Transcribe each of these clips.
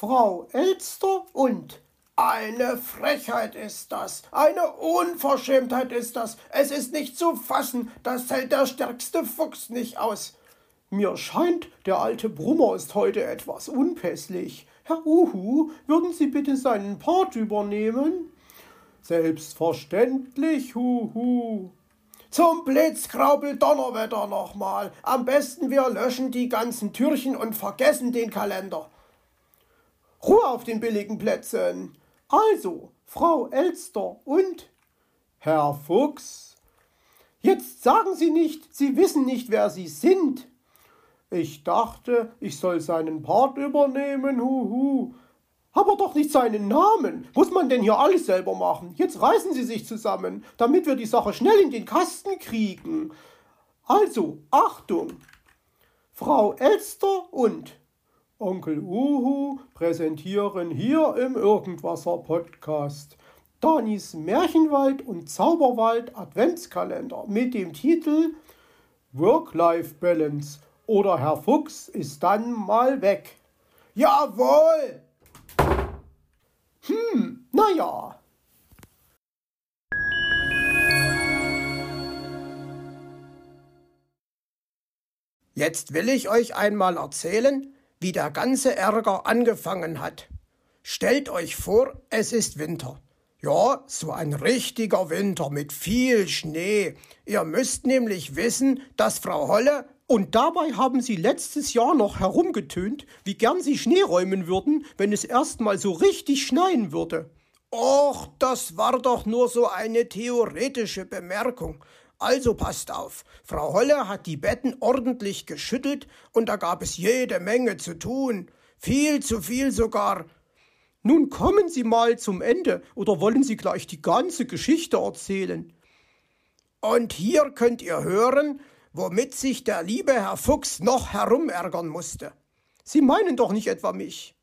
Frau Elster und eine Frechheit ist das, eine Unverschämtheit ist das. Es ist nicht zu fassen, das hält der stärkste Fuchs nicht aus. Mir scheint, der alte Brummer ist heute etwas unpässlich. Herr Uhu, würden Sie bitte seinen Part übernehmen? Selbstverständlich, Huhu. Zum Blitzkraubel Donnerwetter nochmal. Am besten wir löschen die ganzen Türchen und vergessen den Kalender. Ruhe auf den billigen Plätzen. Also, Frau Elster und Herr Fuchs. Jetzt sagen Sie nicht, Sie wissen nicht, wer Sie sind. Ich dachte, ich soll seinen Part übernehmen, huhu. Aber doch nicht seinen Namen. Muss man denn hier alles selber machen? Jetzt reißen Sie sich zusammen, damit wir die Sache schnell in den Kasten kriegen. Also, Achtung! Frau Elster und Onkel Uhu präsentieren hier im Irgendwasser Podcast Danis Märchenwald und Zauberwald Adventskalender mit dem Titel Work-Life-Balance oder Herr Fuchs ist dann mal weg. Jawohl! Hm, naja. Jetzt will ich euch einmal erzählen, wie der ganze Ärger angefangen hat. Stellt euch vor, es ist Winter. Ja, so ein richtiger Winter mit viel Schnee. Ihr müsst nämlich wissen, dass Frau Holle und dabei haben sie letztes Jahr noch herumgetönt, wie gern sie Schnee räumen würden, wenn es erst mal so richtig schneien würde. Och, das war doch nur so eine theoretische Bemerkung. Also passt auf, Frau Holle hat die Betten ordentlich geschüttelt und da gab es jede Menge zu tun. Viel zu viel sogar. Nun kommen Sie mal zum Ende oder wollen Sie gleich die ganze Geschichte erzählen? Und hier könnt ihr hören, womit sich der liebe Herr Fuchs noch herumärgern musste. Sie meinen doch nicht etwa mich.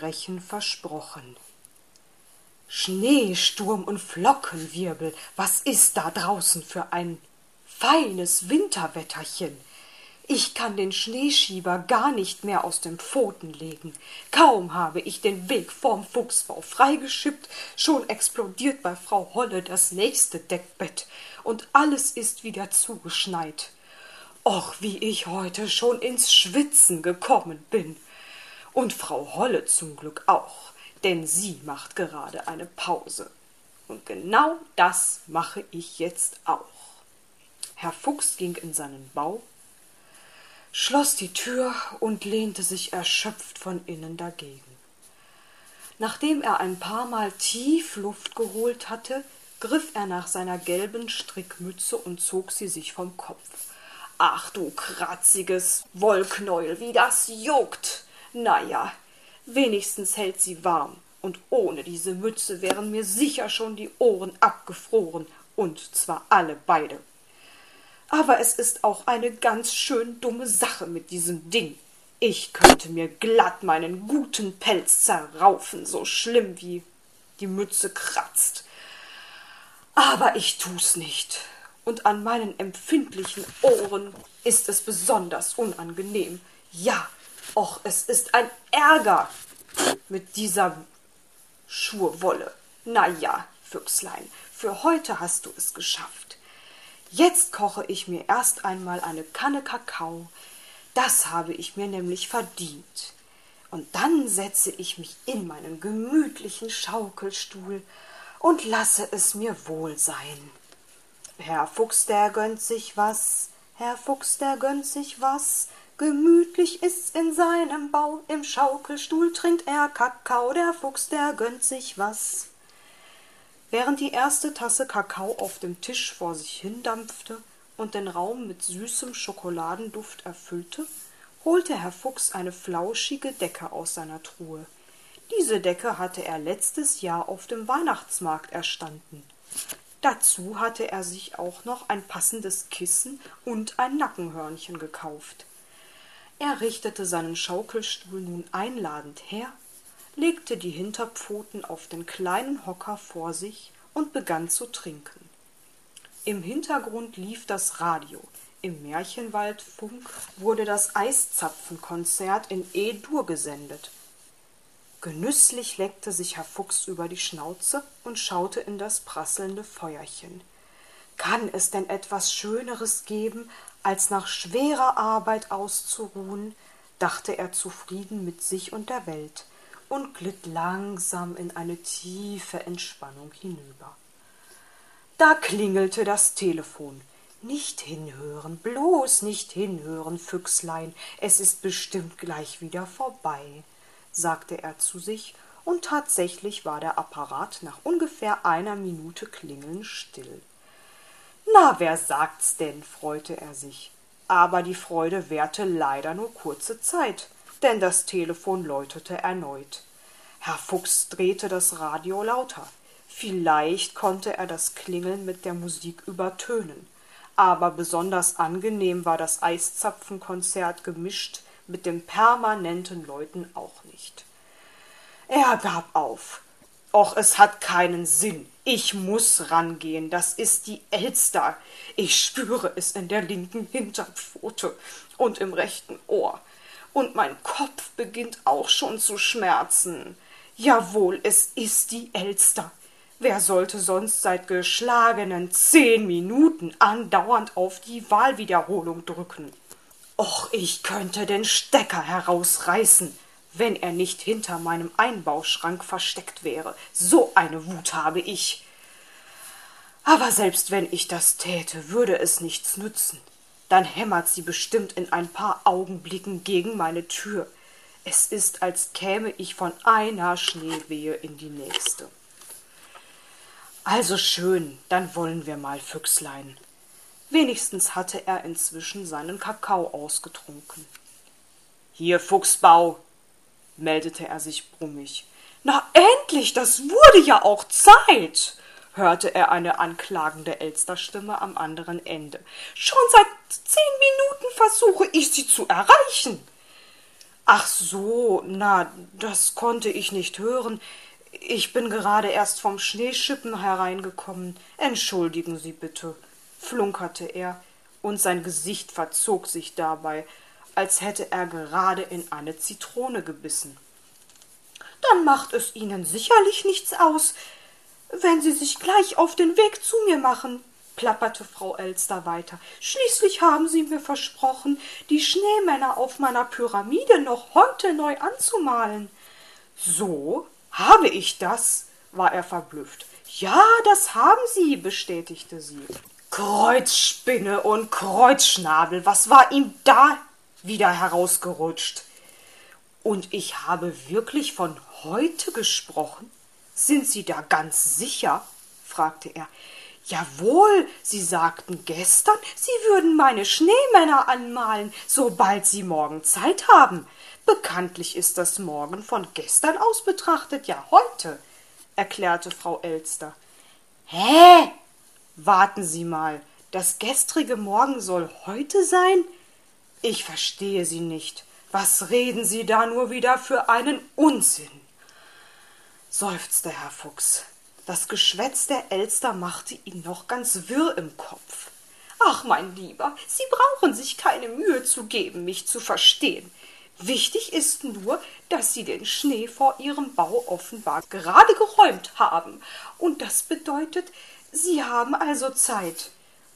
Versprechen versprochen. Schnee, Sturm und Flockenwirbel, was ist da draußen für ein feines Winterwetterchen? Ich kann den Schneeschieber gar nicht mehr aus den Pfoten legen. Kaum habe ich den Weg vorm Fuchsbau freigeschippt, schon explodiert bei Frau Holle das nächste Deckbett und alles ist wieder zugeschneit. Och, wie ich heute schon ins Schwitzen gekommen bin. Und Frau Holle zum Glück auch, denn sie macht gerade eine Pause. Und genau das mache ich jetzt auch. Herr Fuchs ging in seinen Bau, schloss die Tür und lehnte sich erschöpft von innen dagegen. Nachdem er ein paar Mal tief Luft geholt hatte, griff er nach seiner gelben Strickmütze und zog sie sich vom Kopf. Ach du kratziges Wollknäuel, wie das juckt! Na ja, wenigstens hält sie warm, und ohne diese Mütze wären mir sicher schon die Ohren abgefroren, und zwar alle beide. Aber es ist auch eine ganz schön dumme Sache mit diesem Ding. Ich könnte mir glatt meinen guten Pelz zerraufen, so schlimm wie die Mütze kratzt. Aber ich tu's nicht, und an meinen empfindlichen Ohren ist es besonders unangenehm. Ja, Och, es ist ein Ärger mit dieser Schurwolle. Na ja, Füchslein, für heute hast du es geschafft. Jetzt koche ich mir erst einmal eine Kanne Kakao. Das habe ich mir nämlich verdient. Und dann setze ich mich in meinen gemütlichen Schaukelstuhl und lasse es mir wohl sein. Herr Fuchs, der gönnt sich was, Herr Fuchs, der gönnt sich was, Gemütlich ist's in seinem Bau, im Schaukelstuhl trinkt er Kakao, der Fuchs, der gönnt sich was. Während die erste Tasse Kakao auf dem Tisch vor sich hindampfte und den Raum mit süßem Schokoladenduft erfüllte, holte Herr Fuchs eine flauschige Decke aus seiner Truhe. Diese Decke hatte er letztes Jahr auf dem Weihnachtsmarkt erstanden. Dazu hatte er sich auch noch ein passendes Kissen und ein Nackenhörnchen gekauft. Er richtete seinen Schaukelstuhl nun einladend her, legte die Hinterpfoten auf den kleinen Hocker vor sich und begann zu trinken. Im Hintergrund lief das Radio, im Märchenwaldfunk wurde das Eiszapfenkonzert in E-Dur gesendet. Genüsslich leckte sich Herr Fuchs über die Schnauze und schaute in das prasselnde Feuerchen. Kann es denn etwas Schöneres geben, als nach schwerer Arbeit auszuruhen? dachte er zufrieden mit sich und der Welt und glitt langsam in eine tiefe Entspannung hinüber. Da klingelte das Telefon. Nicht hinhören, bloß nicht hinhören, Füchslein, es ist bestimmt gleich wieder vorbei, sagte er zu sich, und tatsächlich war der Apparat nach ungefähr einer Minute Klingeln still. Na, wer sagt's denn? freute er sich. Aber die Freude währte leider nur kurze Zeit, denn das Telefon läutete erneut. Herr Fuchs drehte das Radio lauter. Vielleicht konnte er das Klingeln mit der Musik übertönen aber besonders angenehm war das Eiszapfenkonzert gemischt mit dem permanenten Läuten auch nicht. Er gab auf. Och, es hat keinen Sinn. Ich muss rangehen. Das ist die Elster. Ich spüre es in der linken Hinterpfote und im rechten Ohr. Und mein Kopf beginnt auch schon zu schmerzen. Jawohl, es ist die Elster. Wer sollte sonst seit geschlagenen zehn Minuten andauernd auf die Wahlwiederholung drücken? Och, ich könnte den Stecker herausreißen, wenn er nicht hinter meinem Einbauschrank versteckt wäre. So eine Wut habe ich. Aber selbst wenn ich das täte, würde es nichts nützen. Dann hämmert sie bestimmt in ein paar Augenblicken gegen meine Tür. Es ist, als käme ich von einer Schneewehe in die nächste. Also schön, dann wollen wir mal, Füchslein. Wenigstens hatte er inzwischen seinen Kakao ausgetrunken. Hier, Fuchsbau, meldete er sich brummig. Na endlich, das wurde ja auch Zeit, hörte er eine anklagende Elsterstimme am anderen Ende. Schon seit zehn Minuten versuche ich sie zu erreichen. Ach so, na, das konnte ich nicht hören. Ich bin gerade erst vom Schneeschippen hereingekommen. Entschuldigen Sie bitte, flunkerte er, und sein Gesicht verzog sich dabei, als hätte er gerade in eine Zitrone gebissen. Dann macht es Ihnen sicherlich nichts aus, wenn Sie sich gleich auf den Weg zu mir machen, plapperte Frau Elster weiter. Schließlich haben Sie mir versprochen, die Schneemänner auf meiner Pyramide noch heute neu anzumalen. So, habe ich das? war er verblüfft. Ja, das haben Sie, bestätigte sie. Kreuzspinne und Kreuzschnabel, was war ihm da wieder herausgerutscht? Und ich habe wirklich von heute gesprochen? Sind Sie da ganz sicher? fragte er. Jawohl, Sie sagten gestern, Sie würden meine Schneemänner anmalen, sobald Sie morgen Zeit haben. Bekanntlich ist das Morgen von gestern aus betrachtet ja heute, erklärte Frau Elster. Hä? Warten Sie mal, das gestrige Morgen soll heute sein? Ich verstehe Sie nicht. Was reden Sie da nur wieder für einen Unsinn? seufzte Herr Fuchs. Das Geschwätz der Elster machte ihn noch ganz wirr im Kopf. Ach, mein Lieber, Sie brauchen sich keine Mühe zu geben, mich zu verstehen. Wichtig ist nur, dass Sie den Schnee vor Ihrem Bau offenbar gerade geräumt haben. Und das bedeutet, Sie haben also Zeit.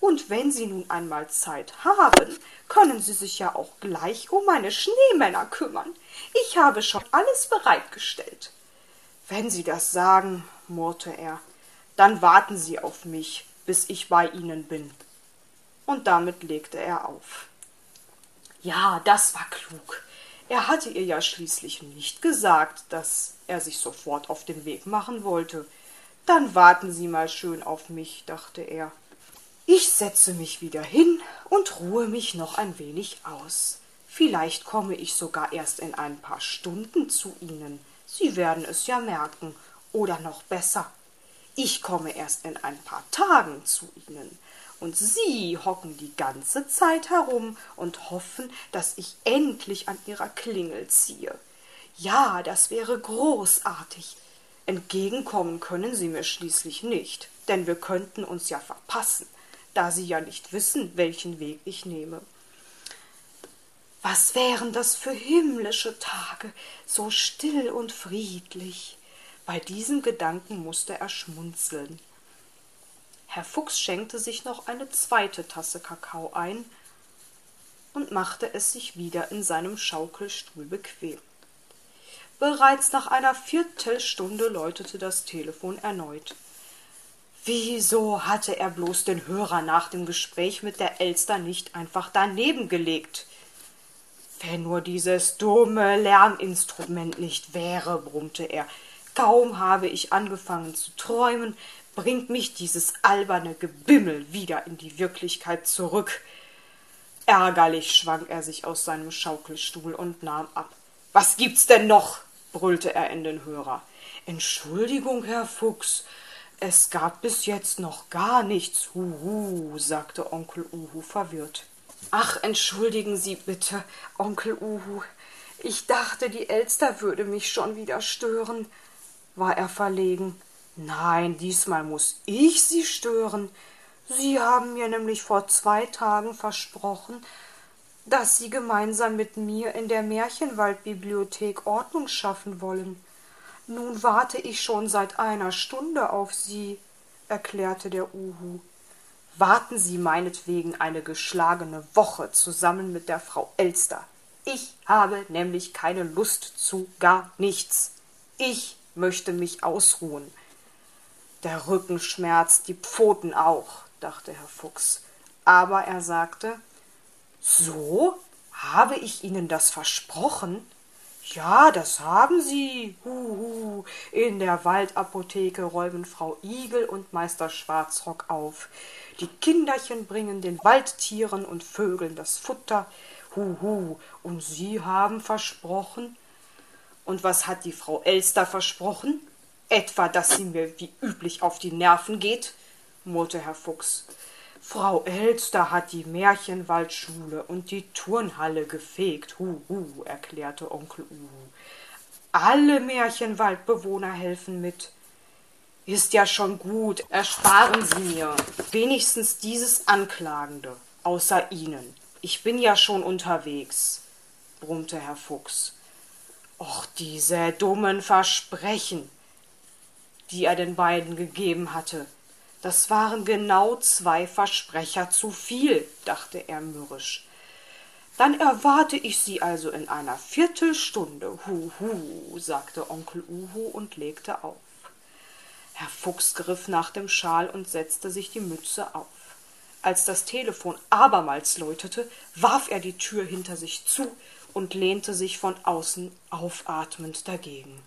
Und wenn Sie nun einmal Zeit haben, können Sie sich ja auch gleich um meine Schneemänner kümmern. Ich habe schon alles bereitgestellt. Wenn Sie das sagen, murrte er, dann warten Sie auf mich, bis ich bei Ihnen bin. Und damit legte er auf. Ja, das war klug. Er hatte ihr ja schließlich nicht gesagt, dass er sich sofort auf den Weg machen wollte. Dann warten Sie mal schön auf mich, dachte er. Ich setze mich wieder hin und ruhe mich noch ein wenig aus. Vielleicht komme ich sogar erst in ein paar Stunden zu Ihnen. Sie werden es ja merken. Oder noch besser, ich komme erst in ein paar Tagen zu Ihnen. Und Sie hocken die ganze Zeit herum und hoffen, dass ich endlich an Ihrer Klingel ziehe. Ja, das wäre großartig. Entgegenkommen können Sie mir schließlich nicht, denn wir könnten uns ja verpassen, da Sie ja nicht wissen, welchen Weg ich nehme. Was wären das für himmlische Tage, so still und friedlich. Bei diesem Gedanken musste er schmunzeln. Herr Fuchs schenkte sich noch eine zweite Tasse Kakao ein und machte es sich wieder in seinem Schaukelstuhl bequem. Bereits nach einer Viertelstunde läutete das Telefon erneut. Wieso hatte er bloß den Hörer nach dem Gespräch mit der Elster nicht einfach daneben gelegt? Wenn nur dieses dumme Lärminstrument nicht wäre, brummte er. Kaum habe ich angefangen zu träumen, bringt mich dieses alberne Gebimmel wieder in die Wirklichkeit zurück. Ärgerlich schwang er sich aus seinem Schaukelstuhl und nahm ab. Was gibt's denn noch? brüllte er in den Hörer. Entschuldigung, Herr Fuchs, es gab bis jetzt noch gar nichts. Huhu, sagte Onkel Uhu verwirrt. Ach, entschuldigen Sie bitte, Onkel Uhu. Ich dachte, die Elster würde mich schon wieder stören, war er verlegen. Nein, diesmal muss ich Sie stören. Sie haben mir nämlich vor zwei Tagen versprochen, dass Sie gemeinsam mit mir in der Märchenwaldbibliothek Ordnung schaffen wollen. Nun warte ich schon seit einer Stunde auf Sie, erklärte der Uhu. Warten Sie meinetwegen eine geschlagene Woche zusammen mit der Frau Elster. Ich habe nämlich keine Lust zu gar nichts. Ich möchte mich ausruhen. Der Rücken schmerzt, die Pfoten auch, dachte Herr Fuchs. Aber er sagte So? Habe ich Ihnen das versprochen? Ja, das haben Sie. Huhu. In der Waldapotheke räumen Frau Igel und Meister Schwarzrock auf. Die Kinderchen bringen den Waldtieren und Vögeln das Futter. Huhu. Und Sie haben versprochen. Und was hat die Frau Elster versprochen? Etwa, dass sie mir wie üblich auf die Nerven geht? murrte Herr Fuchs. Frau Elster hat die Märchenwaldschule und die Turnhalle gefegt, hu, hu, erklärte Onkel Uhu. Alle Märchenwaldbewohner helfen mit. Ist ja schon gut, ersparen Sie mir wenigstens dieses Anklagende, außer Ihnen. Ich bin ja schon unterwegs, brummte Herr Fuchs. Och, diese dummen Versprechen, die er den beiden gegeben hatte, das waren genau zwei Versprecher zu viel, dachte er mürrisch. Dann erwarte ich Sie also in einer Viertelstunde. Huhu, sagte Onkel Uhu und legte auf. Herr Fuchs griff nach dem Schal und setzte sich die Mütze auf. Als das Telefon abermals läutete, warf er die Tür hinter sich zu und lehnte sich von außen aufatmend dagegen.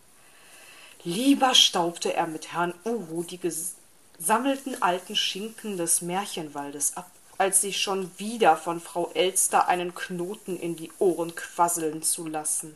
Lieber staubte er mit Herrn Uhu die sammelten alten Schinken des Märchenwaldes ab, als sich schon wieder von Frau Elster einen Knoten in die Ohren quasseln zu lassen.